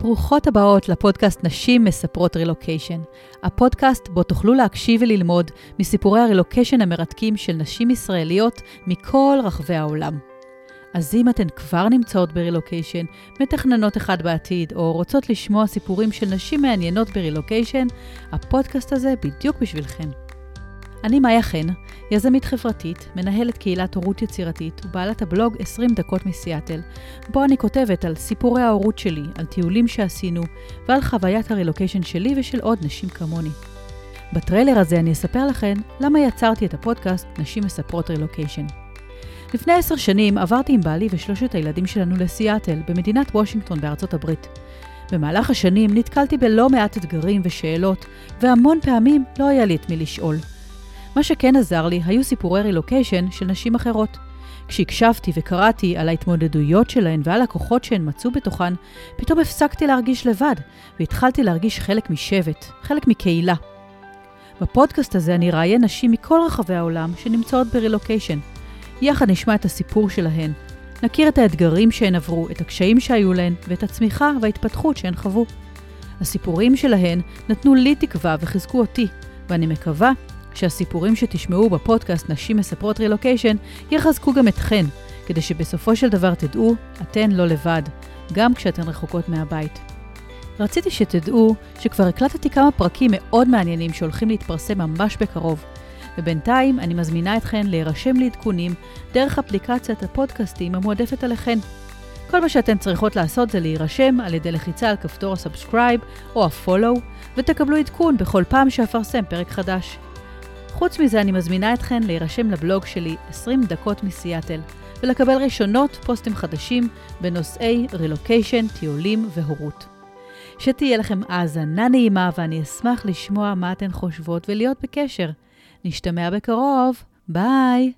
ברוכות הבאות לפודקאסט נשים מספרות רילוקיישן. הפודקאסט בו תוכלו להקשיב וללמוד מסיפורי הרילוקיישן המרתקים של נשים ישראליות מכל רחבי העולם. אז אם אתן כבר נמצאות ברילוקיישן, מתכננות אחד בעתיד, או רוצות לשמוע סיפורים של נשים מעניינות ברילוקיישן, הפודקאסט הזה בדיוק בשבילכן. אני מאיה חן, יזמית חברתית, מנהלת קהילת הורות יצירתית ובעלת הבלוג 20 דקות מסיאטל, בו אני כותבת על סיפורי ההורות שלי, על טיולים שעשינו ועל חוויית הרילוקיישן שלי ושל עוד נשים כמוני. בטריילר הזה אני אספר לכן למה יצרתי את הפודקאסט נשים מספרות רילוקיישן. לפני עשר שנים עברתי עם בעלי ושלושת הילדים שלנו לסיאטל, במדינת וושינגטון בארצות הברית. במהלך השנים נתקלתי בלא מעט אתגרים ושאלות, והמון פעמים לא היה לי את מי לשאול. מה שכן עזר לי היו סיפורי רילוקיישן של נשים אחרות. כשהקשבתי וקראתי על ההתמודדויות שלהן ועל הכוחות שהן מצאו בתוכן, פתאום הפסקתי להרגיש לבד, והתחלתי להרגיש חלק משבט, חלק מקהילה. בפודקאסט הזה אני אראיין נשים מכל רחבי העולם שנמצאות ברילוקיישן. יחד נשמע את הסיפור שלהן, נכיר את האתגרים שהן עברו, את הקשיים שהיו להן ואת הצמיחה וההתפתחות שהן חוו. הסיפורים שלהן נתנו לי תקווה וחיזקו אותי, ואני מקווה שהסיפורים שתשמעו בפודקאסט נשים מספרות רילוקיישן יחזקו גם אתכן, כדי שבסופו של דבר תדעו, אתן לא לבד, גם כשאתן רחוקות מהבית. רציתי שתדעו שכבר הקלטתי כמה פרקים מאוד מעניינים שהולכים להתפרסם ממש בקרוב, ובינתיים אני מזמינה אתכן להירשם לעדכונים דרך אפליקציית הפודקאסטים המועדפת עליכן. כל מה שאתן צריכות לעשות זה להירשם על ידי לחיצה על כפתור ה subscribe או הפולו, ותקבלו עדכון בכל פעם שאפרסם פרק חדש. חוץ מזה, אני מזמינה אתכן להירשם לבלוג שלי 20 דקות מסיאטל, ולקבל ראשונות פוסטים חדשים בנושאי רילוקיישן, טיולים והורות. שתהיה לכם האזנה נעימה ואני אשמח לשמוע מה אתן חושבות ולהיות בקשר. נשתמע בקרוב, ביי!